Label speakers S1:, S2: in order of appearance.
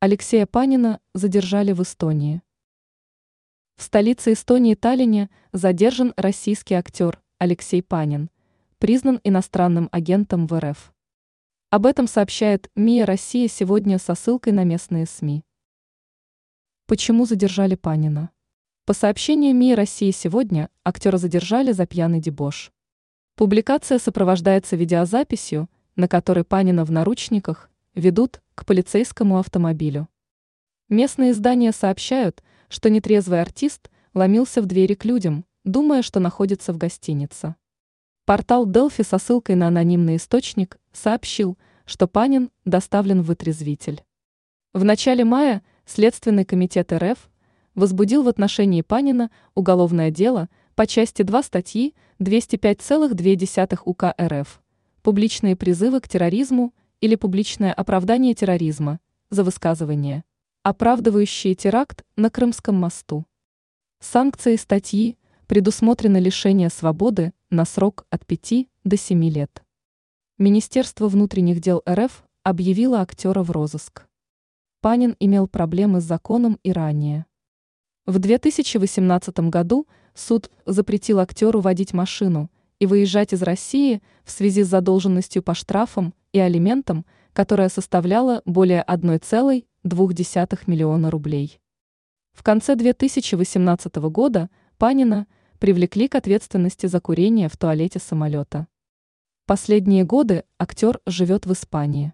S1: Алексея Панина задержали в Эстонии. В столице Эстонии Таллине задержан российский актер Алексей Панин, признан иностранным агентом в РФ. Об этом сообщает МИА Россия сегодня со ссылкой на местные СМИ. Почему задержали Панина? По сообщению МИА России сегодня актера задержали за пьяный дебош. Публикация сопровождается видеозаписью, на которой Панина в наручниках ведут к полицейскому автомобилю. Местные издания сообщают, что нетрезвый артист ломился в двери к людям, думая, что находится в гостинице. Портал Делфи со ссылкой на анонимный источник сообщил, что Панин доставлен в вытрезвитель. В начале мая Следственный комитет РФ возбудил в отношении Панина уголовное дело по части 2 статьи 205,2 УК РФ «Публичные призывы к терроризму или публичное оправдание терроризма за высказывание, оправдывающие теракт на Крымском мосту. Санкции статьи предусмотрено лишение свободы на срок от 5 до 7 лет. Министерство внутренних дел РФ объявило актера в розыск. Панин имел проблемы с законом и ранее. В 2018 году суд запретил актеру водить машину и выезжать из России в связи с задолженностью по штрафам и алиментам, которая составляла более 1,2 миллиона рублей. В конце 2018 года Панина привлекли к ответственности за курение в туалете самолета. Последние годы актер живет в Испании.